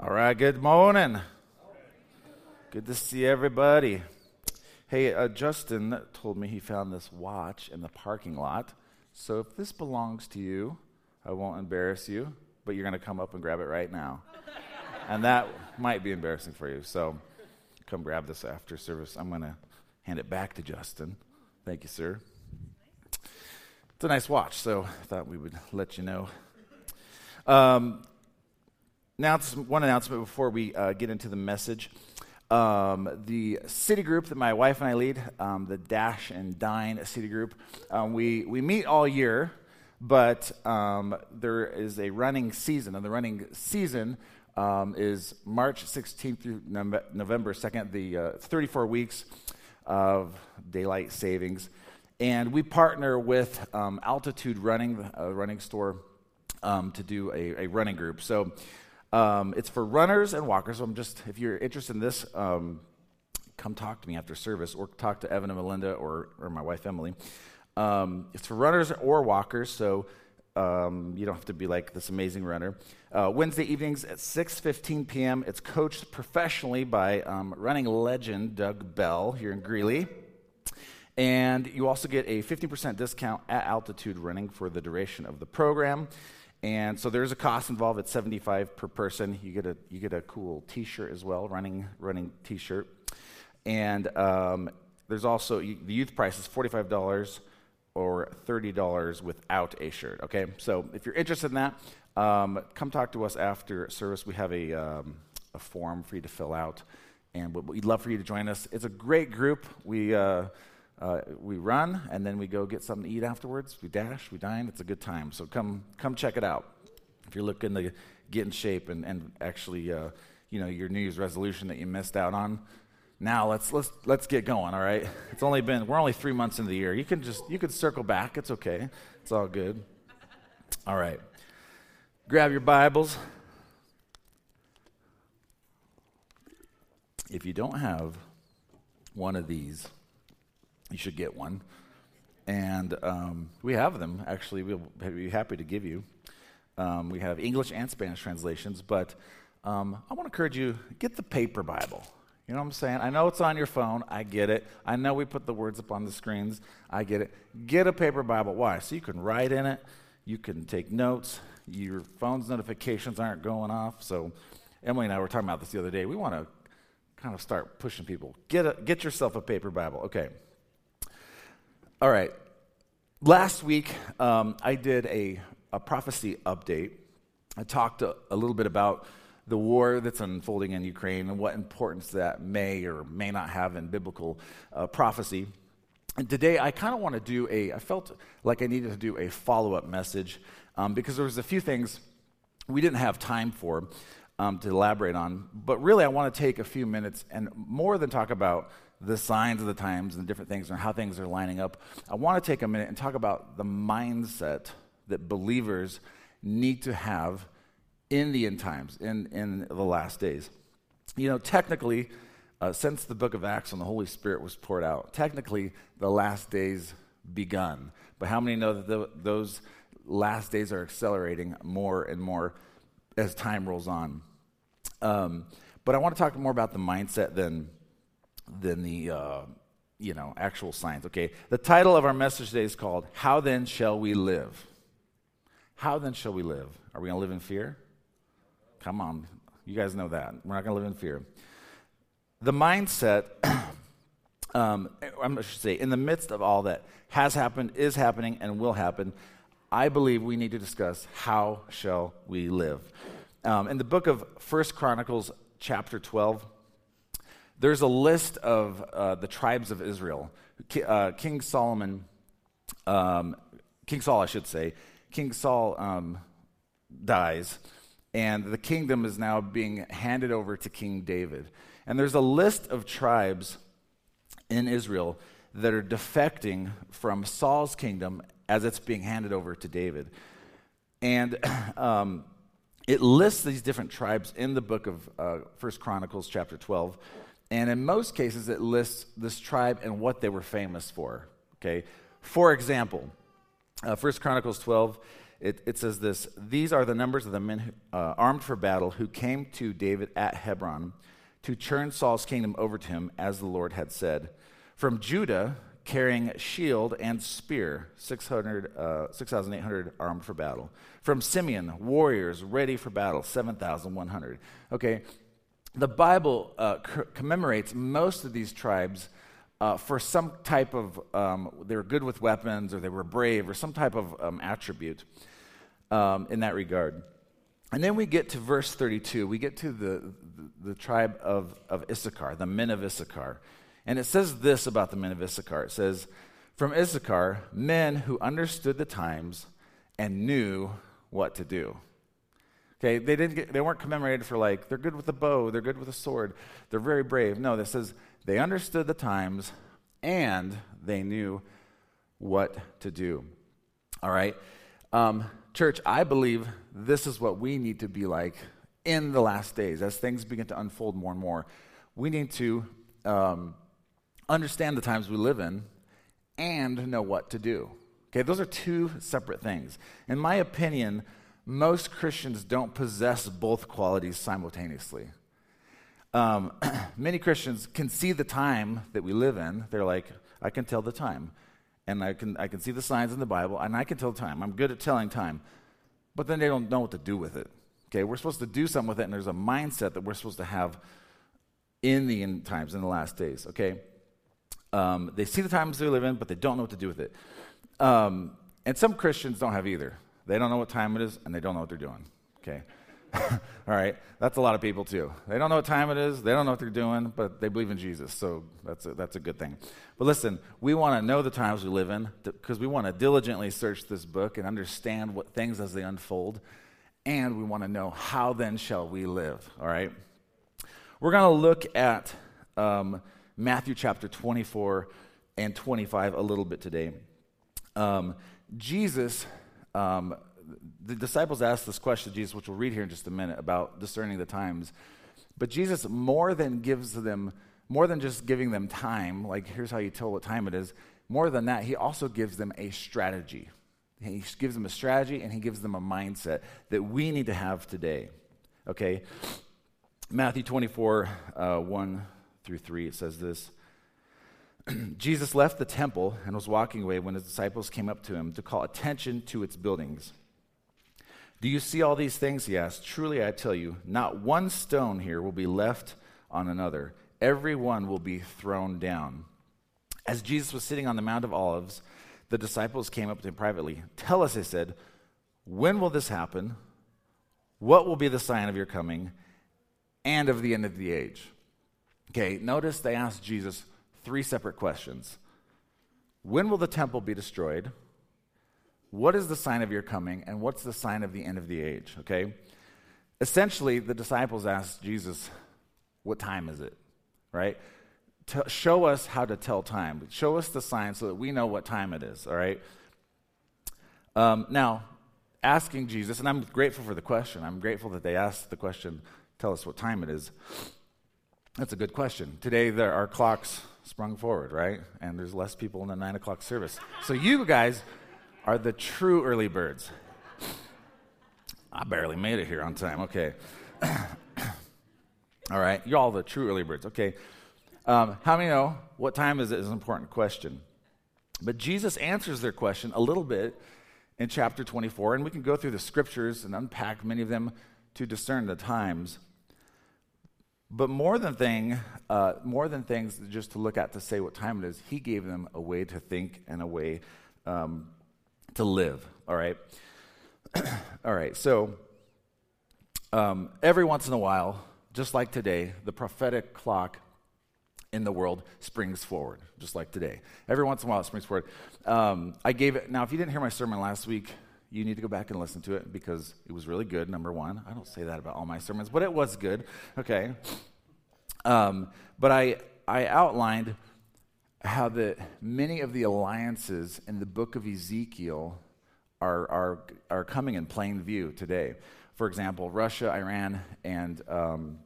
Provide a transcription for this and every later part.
All right, good morning. Good to see everybody. Hey, uh, Justin told me he found this watch in the parking lot. So if this belongs to you, I won't embarrass you, but you're going to come up and grab it right now. and that might be embarrassing for you. So come grab this after service. I'm going to hand it back to Justin. Thank you, sir. It's a nice watch, so I thought we would let you know. Um, one announcement before we uh, get into the message. Um, the city group that my wife and I lead, um, the Dash and Dine city group, um, we, we meet all year, but um, there is a running season, and the running season um, is March 16th through November 2nd, the uh, 34 weeks of daylight savings. And we partner with um, Altitude Running, a running store, to do a, a running group. So um, it's for runners and walkers. So I'm just, if you're interested in this, um, come talk to me after service or talk to Evan and Melinda or, or my wife Emily. Um, it's for runners or walkers, so um, you don't have to be like this amazing runner. Uh, Wednesday evenings at 6:15 p.m. It's coached professionally by um, running legend Doug Bell here in Greeley. And you also get a 15% discount at altitude running for the duration of the program. And so there's a cost involved at 75 per person. You get a you get a cool T-shirt as well, running running T-shirt. And um, there's also the youth price is forty-five dollars or thirty dollars without a shirt. Okay, so if you're interested in that, um, come talk to us after service. We have a um, a form for you to fill out, and we'd love for you to join us. It's a great group. We uh, uh, we run and then we go get something to eat afterwards. We dash, we dine. It's a good time. So come, come check it out. If you're looking to get in shape and, and actually, uh, you know, your New Year's resolution that you missed out on, now let's let's let's get going. All right. It's only been we're only three months into the year. You can just you can circle back. It's okay. It's all good. All right. Grab your Bibles. If you don't have one of these you should get one. And um, we have them, actually, we'll be happy to give you. Um, we have English and Spanish translations, but um, I want to encourage you get the paper Bible. You know what I'm saying? I know it's on your phone. I get it. I know we put the words up on the screens. I get it. Get a paper Bible. Why? So you can write in it. You can take notes. Your phone's notifications aren't going off. So Emily and I were talking about this the other day. We want to kind of start pushing people. Get, a, get yourself a paper Bible. Okay. All right. Last week, um, I did a, a prophecy update. I talked a, a, little bit about the war that's unfolding in Ukraine and what importance that may or may not have in biblical uh, prophecy. And today, I kind of want to do a, I felt like I needed to do a follow up message um, because there was a few things we didn't have time for um, to elaborate on. But really, I want to take a few minutes and more than talk about the signs of the times and the different things and how things are lining up, I want to take a minute and talk about the mindset that believers need to have in the end times, in, in the last days. You know, technically, uh, since the book of Acts and the Holy Spirit was poured out, technically the last days begun. But how many know that the, those last days are accelerating more and more as time rolls on? Um, but I want to talk more about the mindset than than the uh, you know actual science. Okay, the title of our message today is called "How Then Shall We Live." How then shall we live? Are we going to live in fear? Come on, you guys know that we're not going to live in fear. The mindset. um, I should say, in the midst of all that has happened, is happening, and will happen, I believe we need to discuss how shall we live. Um, in the book of First Chronicles, chapter 12, there's a list of uh, the tribes of Israel. Uh, King Solomon, um, King Saul, I should say, King Saul um, dies, and the kingdom is now being handed over to King David. And there's a list of tribes in Israel that are defecting from Saul's kingdom as it's being handed over to David. And um, it lists these different tribes in the book of uh, First Chronicles, chapter 12. And in most cases, it lists this tribe and what they were famous for. Okay? For example, uh, 1 Chronicles 12, it, it says this These are the numbers of the men who, uh, armed for battle who came to David at Hebron to turn Saul's kingdom over to him, as the Lord had said. From Judah, carrying shield and spear, 600, uh, 6,800 armed for battle. From Simeon, warriors ready for battle, 7,100. Okay, the Bible uh, commemorates most of these tribes uh, for some type of, um, they were good with weapons or they were brave or some type of um, attribute um, in that regard. And then we get to verse 32. We get to the, the, the tribe of, of Issachar, the men of Issachar. And it says this about the men of Issachar it says, From Issachar, men who understood the times and knew what to do. Okay, they, didn't get, they weren't commemorated for like, they're good with the bow, they're good with the sword, they're very brave. No, this says they understood the times and they knew what to do. All right? Um, church, I believe this is what we need to be like in the last days as things begin to unfold more and more. We need to um, understand the times we live in and know what to do. Okay, those are two separate things. In my opinion, most Christians don't possess both qualities simultaneously. Um, many Christians can see the time that we live in. They're like, I can tell the time. And I can, I can see the signs in the Bible, and I can tell time. I'm good at telling time. But then they don't know what to do with it. Okay, we're supposed to do something with it, and there's a mindset that we're supposed to have in the end times, in the last days. Okay? Um, they see the times they live in, but they don't know what to do with it. Um, and some Christians don't have either. They don't know what time it is, and they don't know what they're doing. Okay? All right? That's a lot of people, too. They don't know what time it is, they don't know what they're doing, but they believe in Jesus, so that's a, that's a good thing. But listen, we want to know the times we live in because we want to diligently search this book and understand what things as they unfold, and we want to know how then shall we live. All right? We're going to look at um, Matthew chapter 24 and 25 a little bit today. Um, Jesus, um, the disciples asked this question to Jesus, which we'll read here in just a minute, about discerning the times. But Jesus more than gives them, more than just giving them time, like here's how you tell what time it is, more than that, he also gives them a strategy. He gives them a strategy and he gives them a mindset that we need to have today. Okay? Matthew 24, uh, 1 through 3, it says this. Jesus left the temple and was walking away when his disciples came up to him to call attention to its buildings. Do you see all these things? He asked. Truly, I tell you, not one stone here will be left on another. Every one will be thrown down. As Jesus was sitting on the Mount of Olives, the disciples came up to him privately. Tell us, they said, when will this happen? What will be the sign of your coming and of the end of the age? Okay, notice they asked Jesus three separate questions When will the temple be destroyed? What is the sign of your coming? And what's the sign of the end of the age? Okay? Essentially, the disciples asked Jesus, What time is it? Right? To show us how to tell time. Show us the sign so that we know what time it is. All right? Um, now, asking Jesus, and I'm grateful for the question. I'm grateful that they asked the question, Tell us what time it is. That's a good question. Today, there are clocks sprung forward, right? And there's less people in the nine o'clock service. So you guys are the true early birds. I barely made it here on time. Okay. all right. You're all the true early birds. Okay. Um, how many know what time is it is an important question? But Jesus answers their question a little bit in chapter 24, and we can go through the scriptures and unpack many of them to discern the times. But more than thing, uh, more than things just to look at to say what time it is, he gave them a way to think and a way um, to live. All right, all right. So um, every once in a while, just like today, the prophetic clock in the world springs forward, just like today. Every once in a while, it springs forward. Um, I gave it. Now, if you didn't hear my sermon last week, you need to go back and listen to it because it was really good, number one. I don't say that about all my sermons, but it was good. Okay. Um, but I, I outlined how that many of the alliances in the book of Ezekiel are, are, are coming in plain view today. For example, Russia, Iran, and um,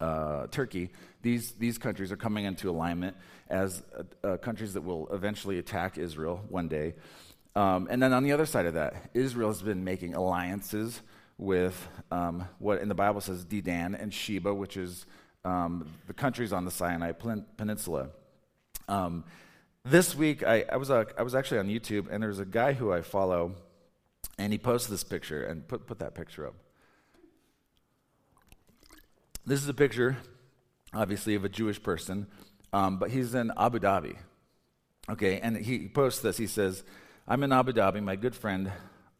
uh, Turkey, these, these countries are coming into alignment as uh, uh, countries that will eventually attack Israel one day. Um, and then on the other side of that, Israel has been making alliances with um, what in the Bible says Dedan and Sheba, which is um, the countries on the Sinai Peninsula. Um, this week, I, I was, uh, I was actually on YouTube, and there's a guy who I follow, and he posted this picture, and put, put that picture up. This is a picture, obviously, of a Jewish person, um, but he's in Abu Dhabi. Okay, and he posts this. He says, I'm in Abu Dhabi. My good friend,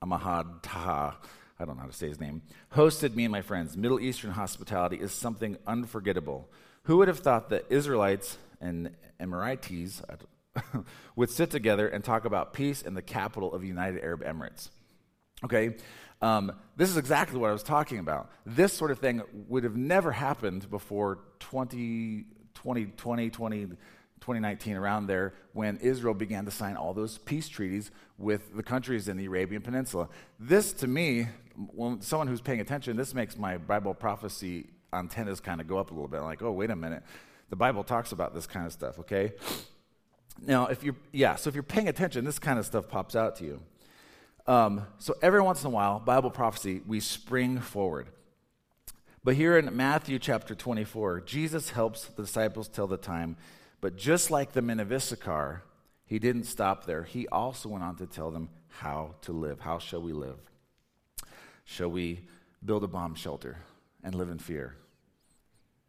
Ahmad Taha, I don't know how to say his name, hosted me and my friends. Middle Eastern hospitality is something unforgettable. Who would have thought that Israelites and Emiratis would sit together and talk about peace in the capital of the United Arab Emirates? Okay, um, this is exactly what I was talking about. This sort of thing would have never happened before 20, 2020, 20, 2019, around there, when Israel began to sign all those peace treaties with the countries in the Arabian Peninsula. This, to me, when someone who's paying attention, this makes my Bible prophecy antennas kind of go up a little bit. like, oh, wait a minute. The Bible talks about this kind of stuff, okay? Now, if you're, yeah, so if you're paying attention, this kind of stuff pops out to you. Um, so every once in a while, Bible prophecy, we spring forward. But here in Matthew chapter 24, Jesus helps the disciples tell the time. But just like the men of Issachar, he didn't stop there. He also went on to tell them how to live. How shall we live? Shall we build a bomb shelter and live in fear?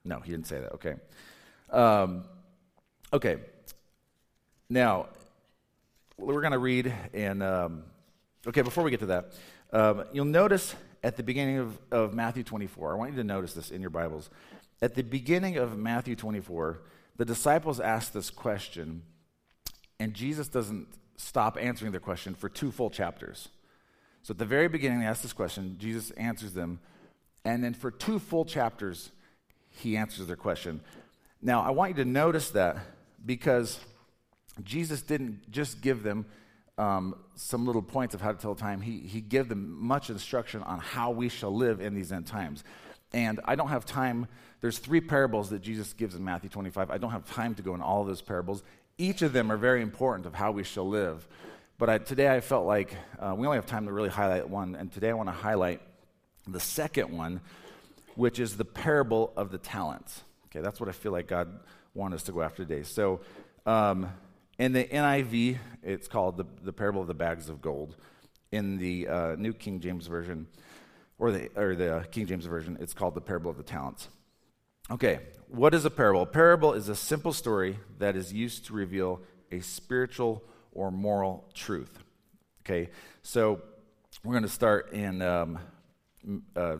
No, he didn't say that. Okay. Um, okay. Now, we're going to read and, um, okay, before we get to that, um, you'll notice at the beginning of, of Matthew 24, I want you to notice this in your Bibles. At the beginning of Matthew 24, the disciples ask this question, and Jesus doesn't stop answering their question for two full chapters. So at the very beginning, they ask this question, Jesus answers them, and then for two full chapters, he answers their question. Now, I want you to notice that because Jesus didn't just give them um, some little points of how to tell time, he, he gave them much instruction on how we shall live in these end times. And I don't have time. There's three parables that Jesus gives in Matthew 25. I don't have time to go in all of those parables. Each of them are very important of how we shall live. But I, today I felt like uh, we only have time to really highlight one, and today I want to highlight the second one, which is the parable of the talents. Okay, that's what I feel like God wanted us to go after today. So, um, in the NIV, it's called the, the parable of the bags of gold. In the uh, New King James Version, or the, or the King James Version, it's called the parable of the talents. Okay, what is a parable? A parable is a simple story that is used to reveal a spiritual or moral truth. Okay, so we're going to start in um, uh,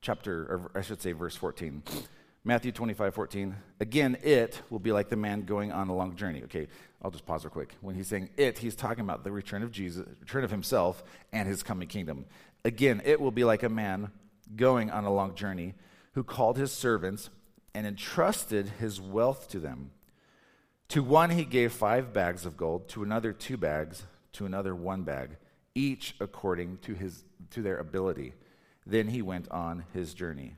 chapter, or I should say, verse 14. Matthew 25, 14. Again, it will be like the man going on a long journey. Okay, I'll just pause real quick. When he's saying it, he's talking about the return of Jesus, return of himself, and his coming kingdom. Again, it will be like a man going on a long journey who called his servants and entrusted his wealth to them. To one he gave five bags of gold, to another two bags, to another one bag, each according to, his, to their ability. Then he went on his journey.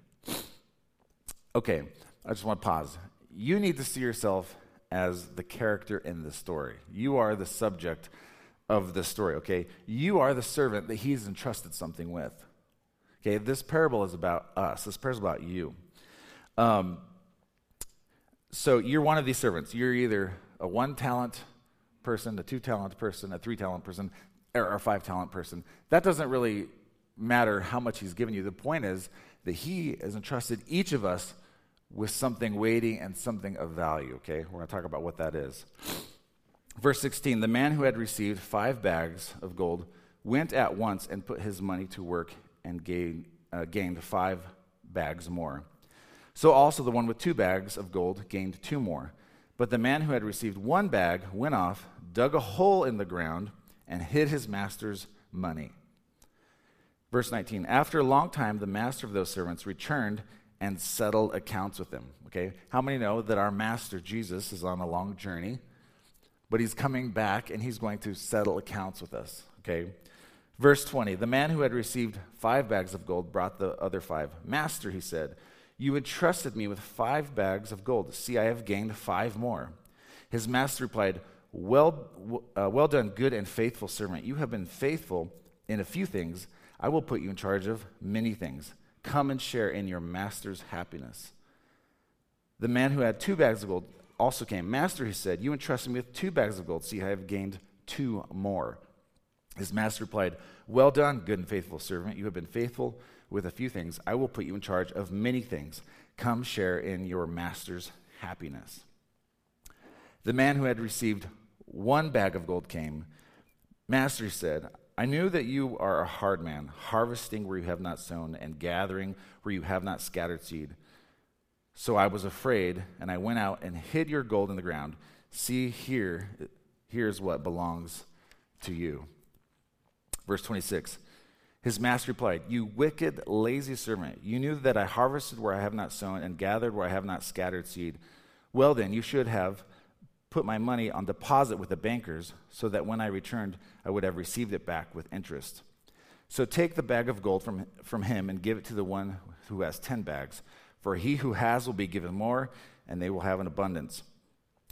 Okay, I just want to pause. You need to see yourself as the character in the story. You are the subject of the story, okay? You are the servant that he's entrusted something with. Okay, this parable is about us. This parable is about you. Um, so you're one of these servants. You're either a one talent person, a two talent person, a three talent person, or a five talent person. That doesn't really matter how much he's given you. The point is that he has entrusted each of us with something weighty and something of value. Okay, we're going to talk about what that is. Verse 16 The man who had received five bags of gold went at once and put his money to work and gained, uh, gained five bags more. So also the one with two bags of gold gained two more. But the man who had received one bag went off, dug a hole in the ground, and hid his master's money. Verse 19 After a long time, the master of those servants returned and settled accounts with them. Okay? How many know that our master, Jesus, is on a long journey, but he's coming back and he's going to settle accounts with us? Okay? Verse 20 The man who had received five bags of gold brought the other five. Master, he said, you entrusted me with five bags of gold. See, I have gained five more. His master replied, well, uh, well done, good and faithful servant. You have been faithful in a few things. I will put you in charge of many things. Come and share in your master's happiness. The man who had two bags of gold also came. Master, he said, You entrusted me with two bags of gold. See, I have gained two more. His master replied, Well done, good and faithful servant. You have been faithful with a few things. I will put you in charge of many things. Come share in your master's happiness. The man who had received one bag of gold came. Master, he said, I knew that you are a hard man, harvesting where you have not sown and gathering where you have not scattered seed. So I was afraid, and I went out and hid your gold in the ground. See, here, here's what belongs to you. Verse 26. His master replied, You wicked, lazy servant, you knew that I harvested where I have not sown and gathered where I have not scattered seed. Well, then, you should have put my money on deposit with the bankers, so that when I returned, I would have received it back with interest. So take the bag of gold from, from him and give it to the one who has ten bags. For he who has will be given more, and they will have an abundance.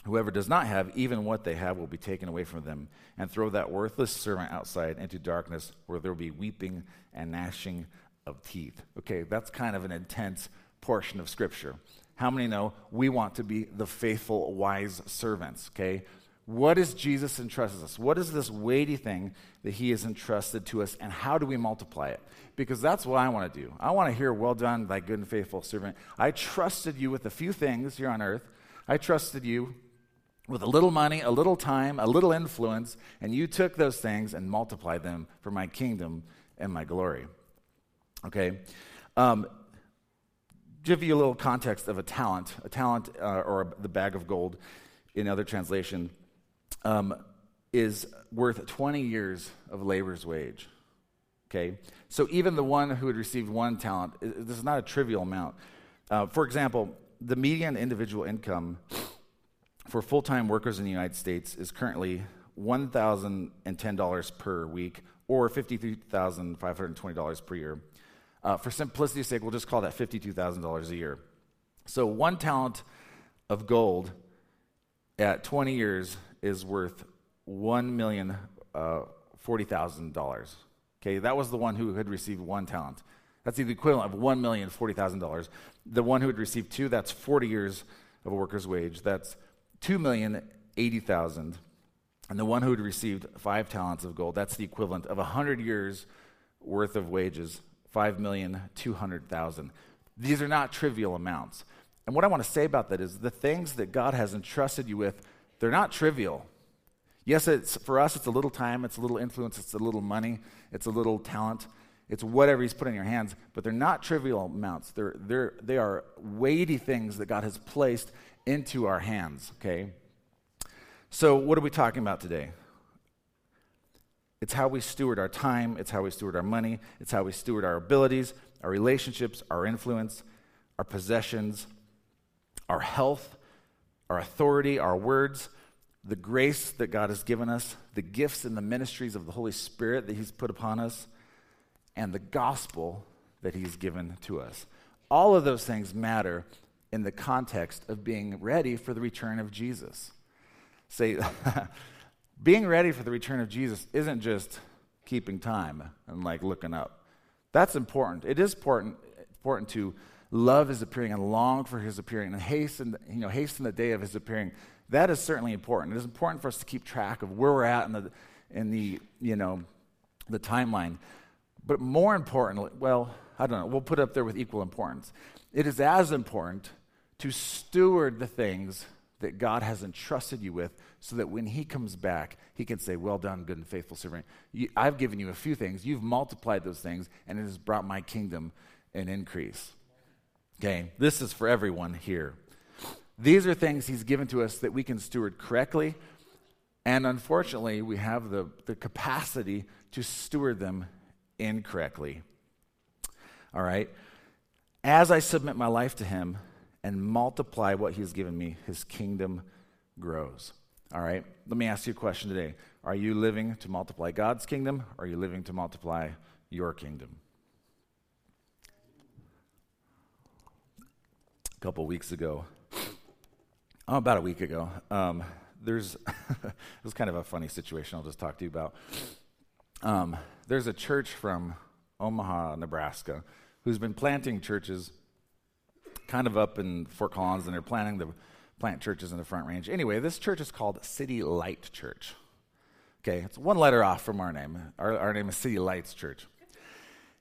Whoever does not have, even what they have will be taken away from them. And throw that worthless servant outside into darkness, where there will be weeping and gnashing of teeth. Okay, that's kind of an intense portion of Scripture. How many know we want to be the faithful, wise servants? Okay? What is Jesus entrusted us? What is this weighty thing that he has entrusted to us, and how do we multiply it? Because that's what I want to do. I want to hear, Well done, thy good and faithful servant. I trusted you with a few things here on earth. I trusted you with a little money, a little time, a little influence, and you took those things and multiplied them for my kingdom and my glory. Okay? Um, give you a little context of a talent, a talent uh, or the bag of gold in other translation um, is worth 20 years of labor's wage. Okay? So even the one who had received one talent, this is not a trivial amount. Uh, for example, the median individual income for full time workers in the United States is currently $1,010 per week or $53,520 per year. Uh, for simplicity's sake, we'll just call that $52,000 a year. So one talent of gold at 20 years is worth $1,040,000. Uh, okay, that was the one who had received one talent. That's the equivalent of $1,040,000. The one who had received two, that's 40 years of a worker's wage. That's 2,080,000. And the one who had received five talents of gold, that's the equivalent of 100 years worth of wages 5,200,000. These are not trivial amounts. And what I want to say about that is the things that God has entrusted you with, they're not trivial. Yes, it's, for us, it's a little time, it's a little influence, it's a little money, it's a little talent, it's whatever He's put in your hands, but they're not trivial amounts. They're, they're, they are weighty things that God has placed into our hands, okay? So, what are we talking about today? It's how we steward our time, it's how we steward our money, it's how we steward our abilities, our relationships, our influence, our possessions, our health, our authority, our words, the grace that God has given us, the gifts and the ministries of the Holy Spirit that He's put upon us, and the gospel that He's given to us. All of those things matter in the context of being ready for the return of Jesus. Say, being ready for the return of Jesus isn't just keeping time and like looking up. That's important. It is important, important to love his appearing and long for his appearing and hasten, you know, hasten the day of his appearing. That is certainly important. It is important for us to keep track of where we're at in the, in the you know, the timeline. But more importantly, well, I don't know, we'll put up there with equal importance. It is as important to steward the things that God has entrusted you with so that when he comes back, he can say, Well done, good and faithful servant. You, I've given you a few things. You've multiplied those things, and it has brought my kingdom an increase. Okay, this is for everyone here. These are things he's given to us that we can steward correctly, and unfortunately, we have the, the capacity to steward them incorrectly. All right? As I submit my life to him and multiply what he's given me, his kingdom grows. All right? Let me ask you a question today. Are you living to multiply God's kingdom or are you living to multiply your kingdom? A couple weeks ago, oh, about a week ago, um, there's is kind of a funny situation I'll just talk to you about. Um, there's a church from Omaha, Nebraska, who's been planting churches kind of up in Fort Collins, and they're planning to plant churches in the Front Range. Anyway, this church is called City Light Church. Okay, it's one letter off from our name. Our, our name is City Lights Church.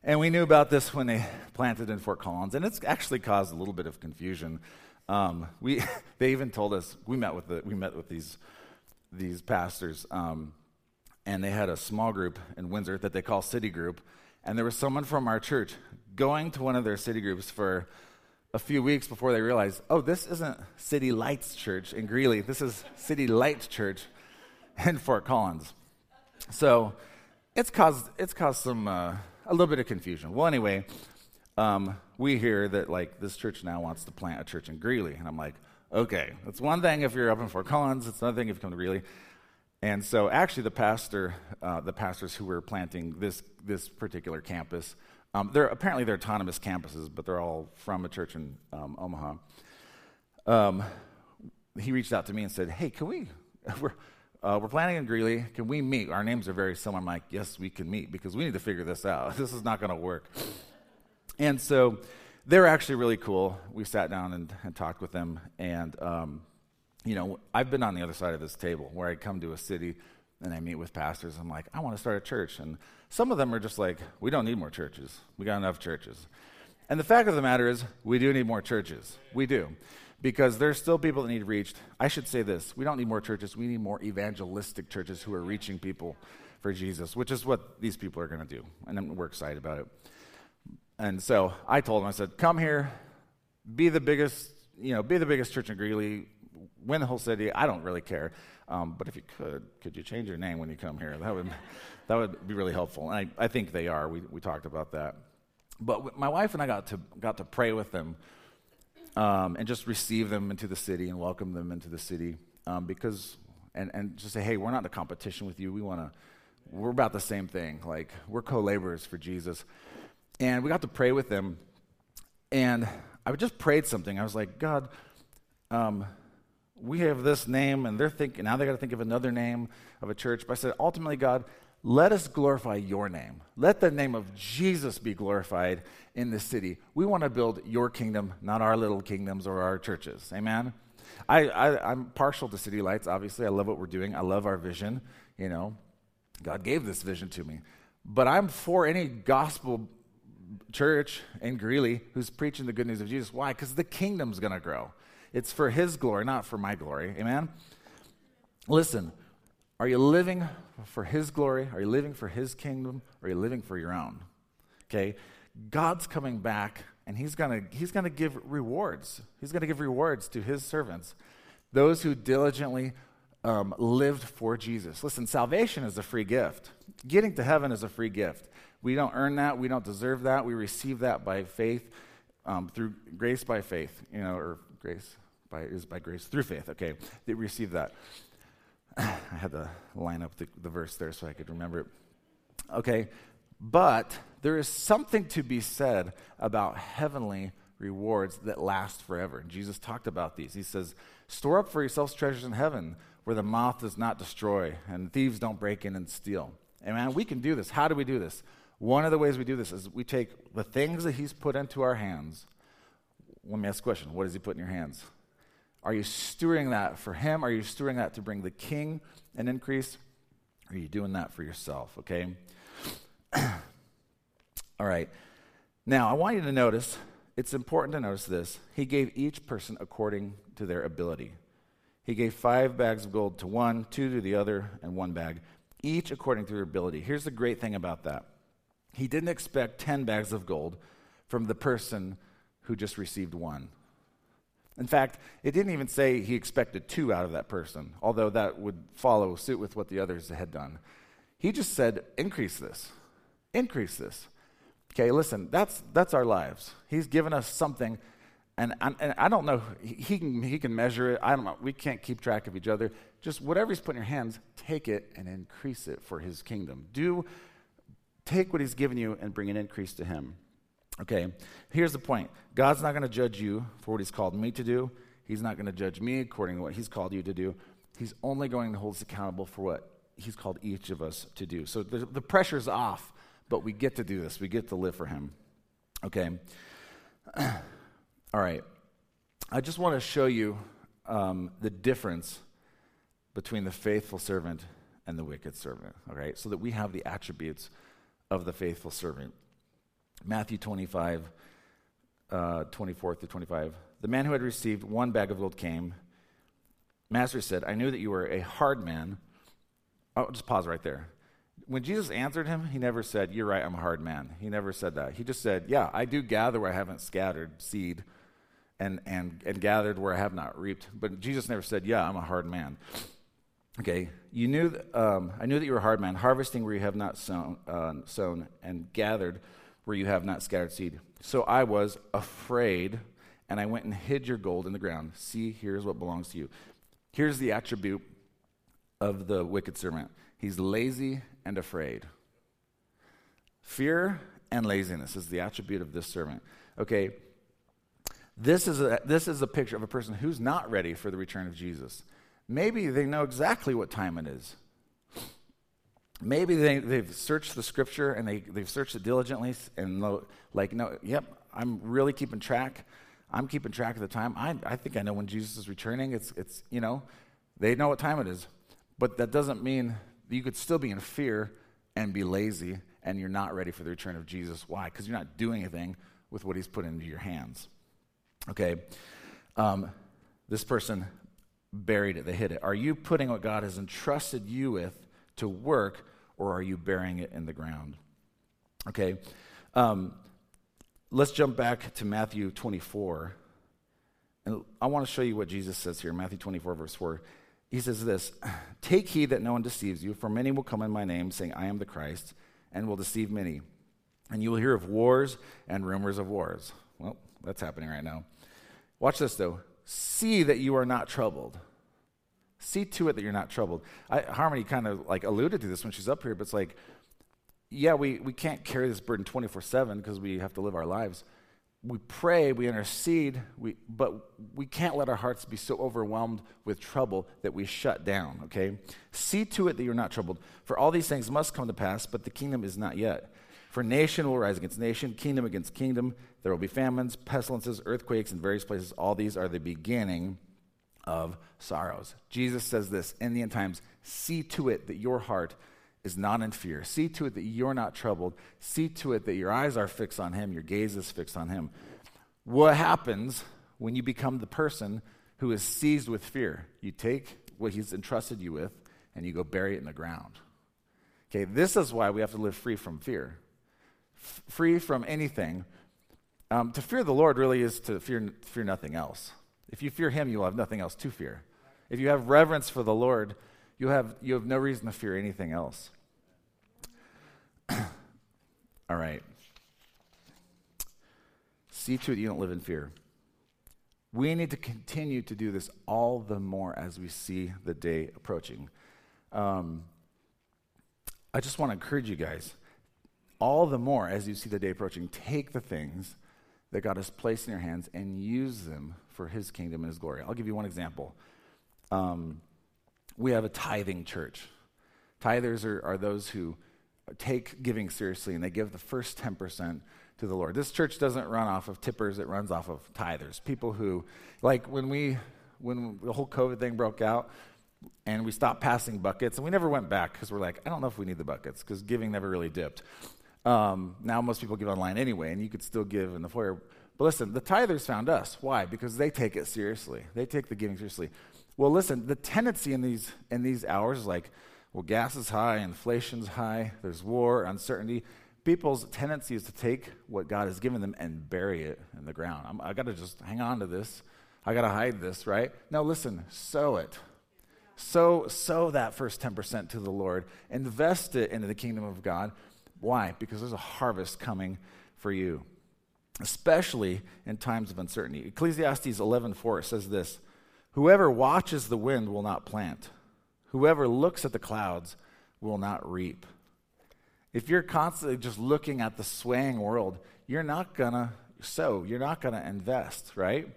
And we knew about this when they planted in Fort Collins, and it's actually caused a little bit of confusion. Um, we, they even told us we met with the, we met with these these pastors, um, and they had a small group in Windsor that they call City Group, and there was someone from our church going to one of their city groups for a few weeks before they realized, oh, this isn't City Lights Church in Greeley. This is City Lights Church in Fort Collins. So it's caused it's caused some uh, a little bit of confusion. Well, anyway, um, we hear that like this church now wants to plant a church in Greeley, and I'm like, okay, it's one thing if you're up in Fort Collins, it's another thing if you come to Greeley. And so, actually, the pastor, uh, the pastors who were planting this this particular campus, um, they're apparently they're autonomous campuses, but they're all from a church in um, Omaha. Um, he reached out to me and said, "Hey, can we? We're uh, we're planning in Greeley. Can we meet? Our names are very similar." I'm like, "Yes, we can meet because we need to figure this out. This is not going to work." And so they're actually really cool. We sat down and, and talked with them. And, um, you know, I've been on the other side of this table where I come to a city and I meet with pastors. I'm like, I want to start a church. And some of them are just like, we don't need more churches. We got enough churches. And the fact of the matter is, we do need more churches. We do. Because there's still people that need reached. I should say this we don't need more churches. We need more evangelistic churches who are reaching people for Jesus, which is what these people are going to do. And we're excited about it. And so I told him, I said, come here, be the biggest, you know, be the biggest church in Greeley, win the whole city. I don't really care. Um, but if you could, could you change your name when you come here? That would, that would be really helpful. And I, I think they are. We, we talked about that. But my wife and I got to, got to pray with them um, and just receive them into the city and welcome them into the city um, because, and, and just say, hey, we're not in a competition with you. We want to, we're about the same thing. Like, we're co laborers for Jesus. And we got to pray with them. And I just prayed something. I was like, God, um, we have this name, and they're thinking, now they got to think of another name of a church. But I said, ultimately, God, let us glorify your name. Let the name of Jesus be glorified in this city. We want to build your kingdom, not our little kingdoms or our churches. Amen? I, I, I'm partial to City Lights, obviously. I love what we're doing, I love our vision. You know, God gave this vision to me. But I'm for any gospel church in Greeley who's preaching the good news of Jesus. Why? Because the kingdom's going to grow. It's for his glory, not for my glory. Amen? Listen, are you living for his glory? Are you living for his kingdom? Or are you living for your own? Okay? God's coming back and he's going to he's going to give rewards. He's going to give rewards to his servants, those who diligently um, lived for Jesus. Listen, salvation is a free gift. Getting to heaven is a free gift. We don't earn that. We don't deserve that. We receive that by faith, um, through grace by faith, you know, or grace by is by grace through faith. Okay, they receive that. I had to line up the, the verse there so I could remember it. Okay, but there is something to be said about heavenly rewards that last forever. And Jesus talked about these. He says, Store up for yourselves treasures in heaven where the moth does not destroy and thieves don't break in and steal. Amen. We can do this. How do we do this? One of the ways we do this is we take the things that He's put into our hands. Let me ask a question What does He put in your hands? Are you stewarding that for Him? Are you stewarding that to bring the King an increase? Are you doing that for yourself? Okay? All right. Now, I want you to notice, it's important to notice this. He gave each person according to their ability. He gave five bags of gold to one, two to the other, and one bag, each according to their ability. Here's the great thing about that he didn't expect 10 bags of gold from the person who just received one. In fact, it didn't even say he expected two out of that person, although that would follow suit with what the others had done. He just said, increase this, increase this. Okay, listen, that's, that's our lives. He's given us something, and, and, and I don't know, he can, he can measure it. I don't know, we can't keep track of each other. Just whatever he's put in your hands, take it and increase it for his kingdom. Do Take what He's given you and bring an increase to Him. Okay, here's the point God's not going to judge you for what He's called me to do. He's not going to judge me according to what He's called you to do. He's only going to hold us accountable for what He's called each of us to do. So the, the pressure's off, but we get to do this. We get to live for Him. Okay? All right. I just want to show you um, the difference between the faithful servant and the wicked servant, all right? So that we have the attributes of the faithful servant. Matthew 25, uh, 24 through 25. The man who had received one bag of gold came. Master said, I knew that you were a hard man. I'll just pause right there. When Jesus answered him, he never said, You're right, I'm a hard man. He never said that. He just said, Yeah, I do gather where I haven't scattered seed and, and, and gathered where I have not reaped. But Jesus never said, Yeah, I'm a hard man. Okay, you knew, um, I knew that you were a hard man, harvesting where you have not sown, uh, sown, and gathered where you have not scattered seed. So I was afraid, and I went and hid your gold in the ground. See, here's what belongs to you. Here's the attribute of the wicked servant he's lazy and afraid. Fear and laziness is the attribute of this servant. Okay, this is a, this is a picture of a person who's not ready for the return of Jesus. Maybe they know exactly what time it is. Maybe they, they've searched the scripture and they, they've searched it diligently and like, no, yep, I'm really keeping track. I'm keeping track of the time. I, I think I know when Jesus is returning. It's, it's, you know, they know what time it is. But that doesn't mean you could still be in fear and be lazy and you're not ready for the return of Jesus. Why? Because you're not doing anything with what he's put into your hands. Okay? Um, this person buried it, they hid it. Are you putting what God has entrusted you with to work, or are you burying it in the ground? Okay, um, let's jump back to Matthew 24. And I want to show you what Jesus says here, Matthew 24, verse 4. He says this Take heed that no one deceives you, for many will come in my name, saying, I am the Christ, and will deceive many. And you will hear of wars and rumors of wars. Well, that's happening right now. Watch this, though. See that you are not troubled. See to it that you're not troubled. I, Harmony kind of like alluded to this when she's up here, but it's like, yeah, we, we can't carry this burden 24 7 because we have to live our lives. We pray, we intercede, we, but we can't let our hearts be so overwhelmed with trouble that we shut down, okay? See to it that you're not troubled. For all these things must come to pass, but the kingdom is not yet. For nation will rise against nation, kingdom against kingdom. There will be famines, pestilences, earthquakes in various places. All these are the beginning of sorrows. Jesus says this in the end times see to it that your heart is not in fear. See to it that you're not troubled. See to it that your eyes are fixed on Him, your gaze is fixed on Him. What happens when you become the person who is seized with fear? You take what He's entrusted you with and you go bury it in the ground. Okay, this is why we have to live free from fear, F- free from anything. Um, to fear the Lord really is to fear, fear nothing else. If you fear him, you will have nothing else to fear. If you have reverence for the Lord, you have, you have no reason to fear anything else. All right. See to it you don't live in fear. We need to continue to do this all the more as we see the day approaching. Um, I just want to encourage you guys, all the more as you see the day approaching, take the things that God has placed in your hands and use them for his kingdom and his glory. I'll give you one example. Um, we have a tithing church. Tithers are, are those who take giving seriously and they give the first 10% to the Lord. This church doesn't run off of tippers, it runs off of tithers. People who, like when we, when the whole COVID thing broke out, and we stopped passing buckets, and we never went back because we're like, I don't know if we need the buckets because giving never really dipped. Um, now most people give online anyway, and you could still give in the foyer. But listen, the tithers found us. Why? Because they take it seriously. They take the giving seriously. Well, listen, the tendency in these in these hours is like, well, gas is high, inflation's high, there's war, uncertainty. People's tendency is to take what God has given them and bury it in the ground. I'm, I got to just hang on to this. I got to hide this, right? No, listen, sow it. Sow, sow that first 10% to the Lord. Invest it into the kingdom of God. Why? Because there's a harvest coming for you especially in times of uncertainty. Ecclesiastes 11:4 says this, "Whoever watches the wind will not plant. Whoever looks at the clouds will not reap." If you're constantly just looking at the swaying world, you're not going to sow, you're not going to invest, right?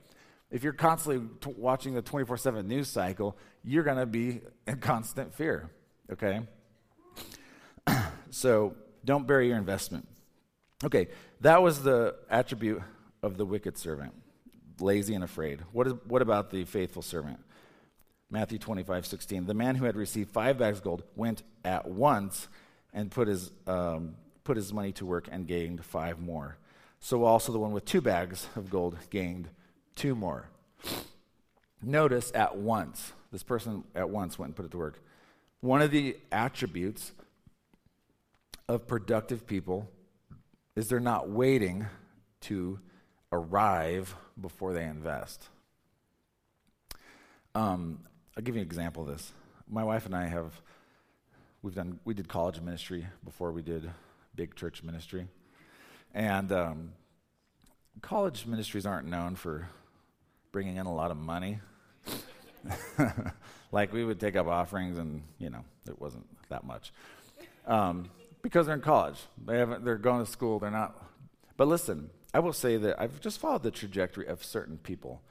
If you're constantly t- watching the 24 7 news cycle, you're going to be in constant fear, okay? so don't bury your investment. Okay, that was the attribute of the wicked servant lazy and afraid. What, is, what about the faithful servant? Matthew 25, 16. The man who had received five bags of gold went at once and put his, um, put his money to work and gained five more. So also the one with two bags of gold gained two more. Notice at once, this person at once went and put it to work. One of the attributes of productive people is they're not waiting to arrive before they invest. Um, I'll give you an example of this. My wife and I have we've done we did college ministry before we did big church ministry, and um, college ministries aren't known for bringing in a lot of money. like we would take up offerings, and you know it wasn't that much um, because they're in college. They haven't. They're going to school. They're not. But listen, I will say that I've just followed the trajectory of certain people,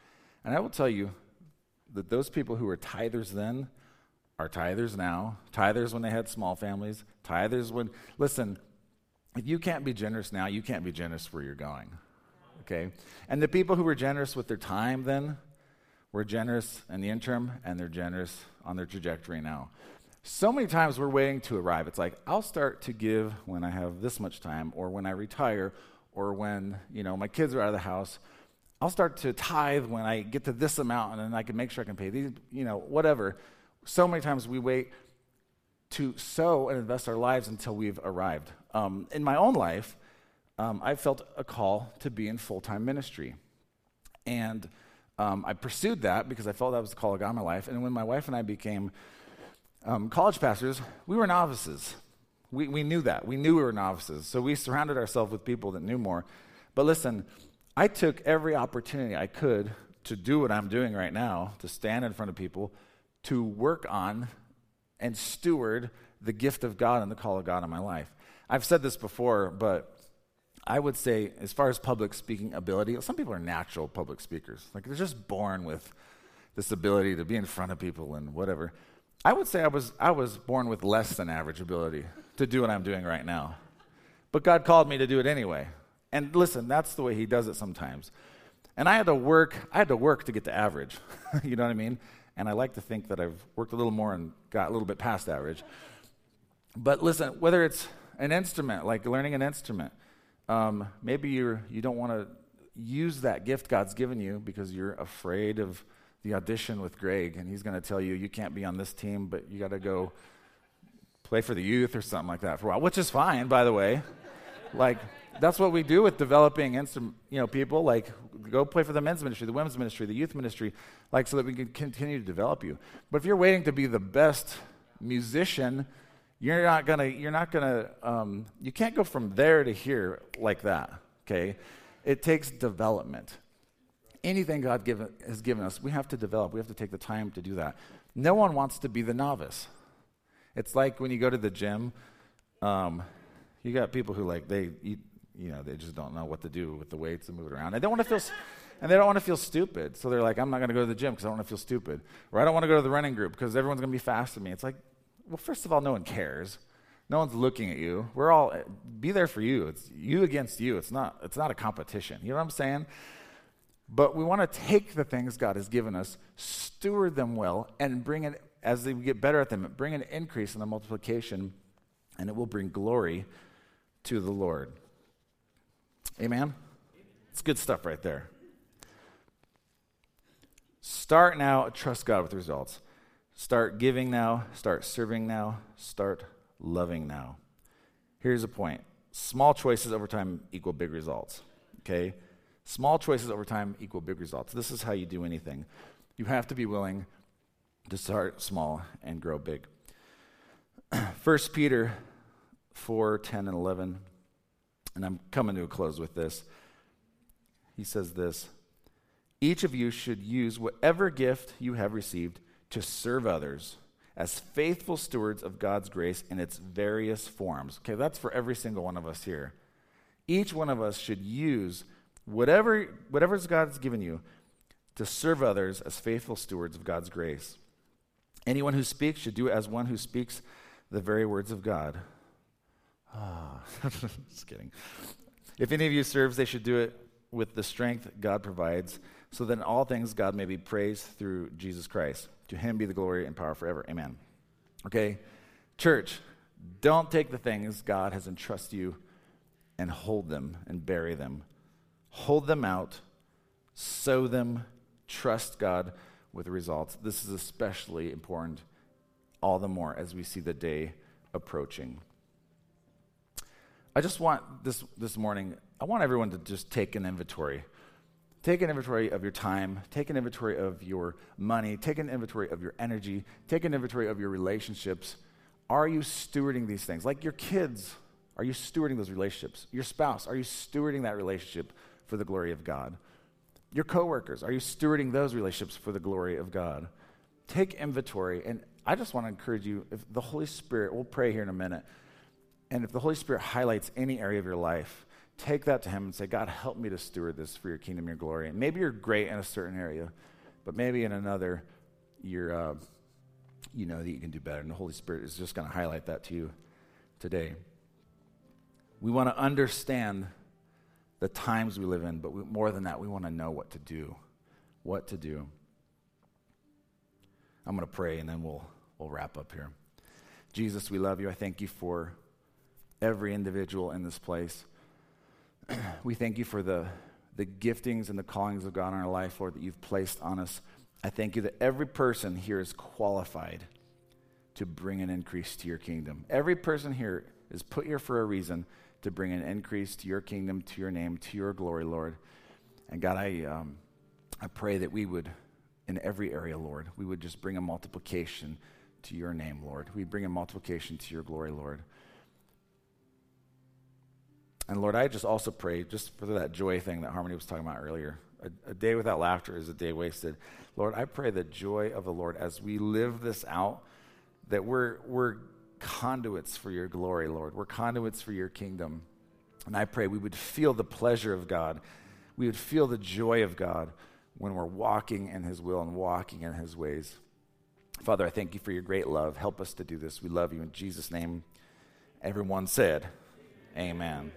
and I will tell you that those people who were tithers then are tithers now. Tithers when they had small families. Tithers when listen. If you can't be generous now, you can't be generous where you're going. Okay? And the people who were generous with their time then were generous in the interim and they're generous on their trajectory now. So many times we're waiting to arrive. It's like, I'll start to give when I have this much time or when I retire or when, you know, my kids are out of the house. I'll start to tithe when I get to this amount and then I can make sure I can pay these, you know, whatever. So many times we wait to sow and invest our lives until we've arrived. Um, in my own life, um, I felt a call to be in full time ministry. And um, I pursued that because I felt that was the call of God in my life. And when my wife and I became um, college pastors, we were novices. We, we knew that. We knew we were novices. So we surrounded ourselves with people that knew more. But listen, I took every opportunity I could to do what I'm doing right now, to stand in front of people, to work on and steward the gift of God and the call of God in my life. I've said this before, but I would say, as far as public speaking ability, some people are natural public speakers. Like they're just born with this ability to be in front of people and whatever. I would say I was, I was born with less than average ability to do what I'm doing right now. But God called me to do it anyway. And listen, that's the way He does it sometimes. And I had to work, I had to work to get to average. you know what I mean? And I like to think that I've worked a little more and got a little bit past average. But listen, whether it's an instrument, like learning an instrument, um, maybe you're, you don't want to use that gift God's given you because you're afraid of the audition with Greg, and he's going to tell you you can't be on this team, but you got to go play for the youth or something like that for a while, which is fine, by the way. like that's what we do with developing instant, you know, people. Like go play for the men's ministry, the women's ministry, the youth ministry, like so that we can continue to develop you. But if you're waiting to be the best musician, you're not gonna. You're not gonna. Um, you can't go from there to here like that. Okay, it takes development anything God given, has given us, we have to develop. We have to take the time to do that. No one wants to be the novice. It's like when you go to the gym, um, you got people who like they eat, you know, they just don't know what to do with the weights and move it around. And they don't want to feel, and they don't want to feel stupid. So they're like, I'm not going to go to the gym because I don't want to feel stupid, or I don't want to go to the running group because everyone's going to be faster than me. It's like, well, first of all, no one cares. No one's looking at you. We're all be there for you. It's you against you. It's not. It's not a competition. You know what I'm saying? But we want to take the things God has given us, steward them well, and bring it, as we get better at them, bring an increase in the multiplication, and it will bring glory to the Lord. Amen? It's good stuff right there. Start now, trust God with results. Start giving now, start serving now, start loving now. Here's a point small choices over time equal big results. Okay? Small choices over time equal big results. This is how you do anything. You have to be willing to start small and grow big. 1 Peter 4 10 and 11, and I'm coming to a close with this. He says this Each of you should use whatever gift you have received to serve others as faithful stewards of God's grace in its various forms. Okay, that's for every single one of us here. Each one of us should use whatever whatever God's given you to serve others as faithful stewards of God's grace. Anyone who speaks should do it as one who speaks the very words of God. Ah, just kidding. If any of you serves, they should do it with the strength God provides, so that in all things God may be praised through Jesus Christ. To him be the glory and power forever. Amen. Okay? Church, don't take the things God has entrusted you and hold them and bury them. Hold them out, sow them, trust God with results. This is especially important, all the more as we see the day approaching. I just want this this morning, I want everyone to just take an inventory. Take an inventory of your time, take an inventory of your money, take an inventory of your energy, take an inventory of your relationships. Are you stewarding these things? Like your kids, are you stewarding those relationships? Your spouse, are you stewarding that relationship for the glory of God? Your coworkers, are you stewarding those relationships for the glory of God? Take inventory. And I just want to encourage you, if the Holy Spirit, we'll pray here in a minute, and if the Holy Spirit highlights any area of your life, take that to Him and say, God, help me to steward this for your kingdom, your glory. And maybe you're great in a certain area, but maybe in another, you're, uh, you know that you can do better. And the Holy Spirit is just going to highlight that to you today. We want to understand the times we live in, but we, more than that, we want to know what to do. What to do. I'm going to pray and then we'll, we'll wrap up here. Jesus, we love you. I thank you for every individual in this place. we thank you for the, the giftings and the callings of God in our life, Lord, that you've placed on us. I thank you that every person here is qualified to bring an increase to your kingdom. Every person here is put here for a reason to bring an increase to your kingdom, to your name, to your glory, Lord. And God, I, um, I pray that we would, in every area, Lord, we would just bring a multiplication to your name, Lord. We bring a multiplication to your glory, Lord. And Lord, I just also pray, just for that joy thing that Harmony was talking about earlier. A, a, day without laughter is a day wasted. Lord, I pray the joy of the Lord as we live this out, that we're, we're conduits for your glory, Lord. We're conduits for your kingdom. And I pray we would feel the pleasure of God. We would feel the joy of God when we're walking in his will and walking in his ways. Father, I thank you for your great love. Help us to do this. We love you in Jesus' name. Everyone said, Amen. Amen.